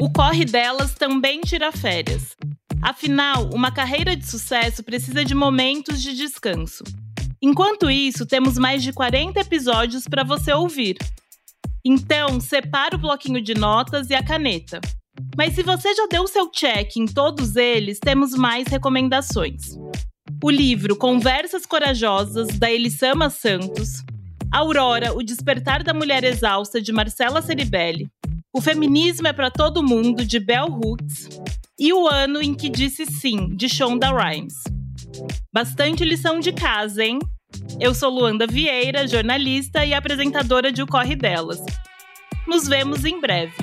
o corre delas também tira férias. Afinal, uma carreira de sucesso precisa de momentos de descanso. Enquanto isso, temos mais de 40 episódios para você ouvir. Então, separe o bloquinho de notas e a caneta. Mas se você já deu seu check em todos eles, temos mais recomendações. O livro Conversas Corajosas, da Elissama Santos. Aurora, O Despertar da Mulher Exausta, de Marcela Ceribelli. O Feminismo é para Todo Mundo, de Bell Hooks. E O Ano em que Disse Sim, de Shonda Rhimes. Bastante lição de casa, hein? Eu sou Luanda Vieira, jornalista e apresentadora de O Corre Delas. Nos vemos em breve.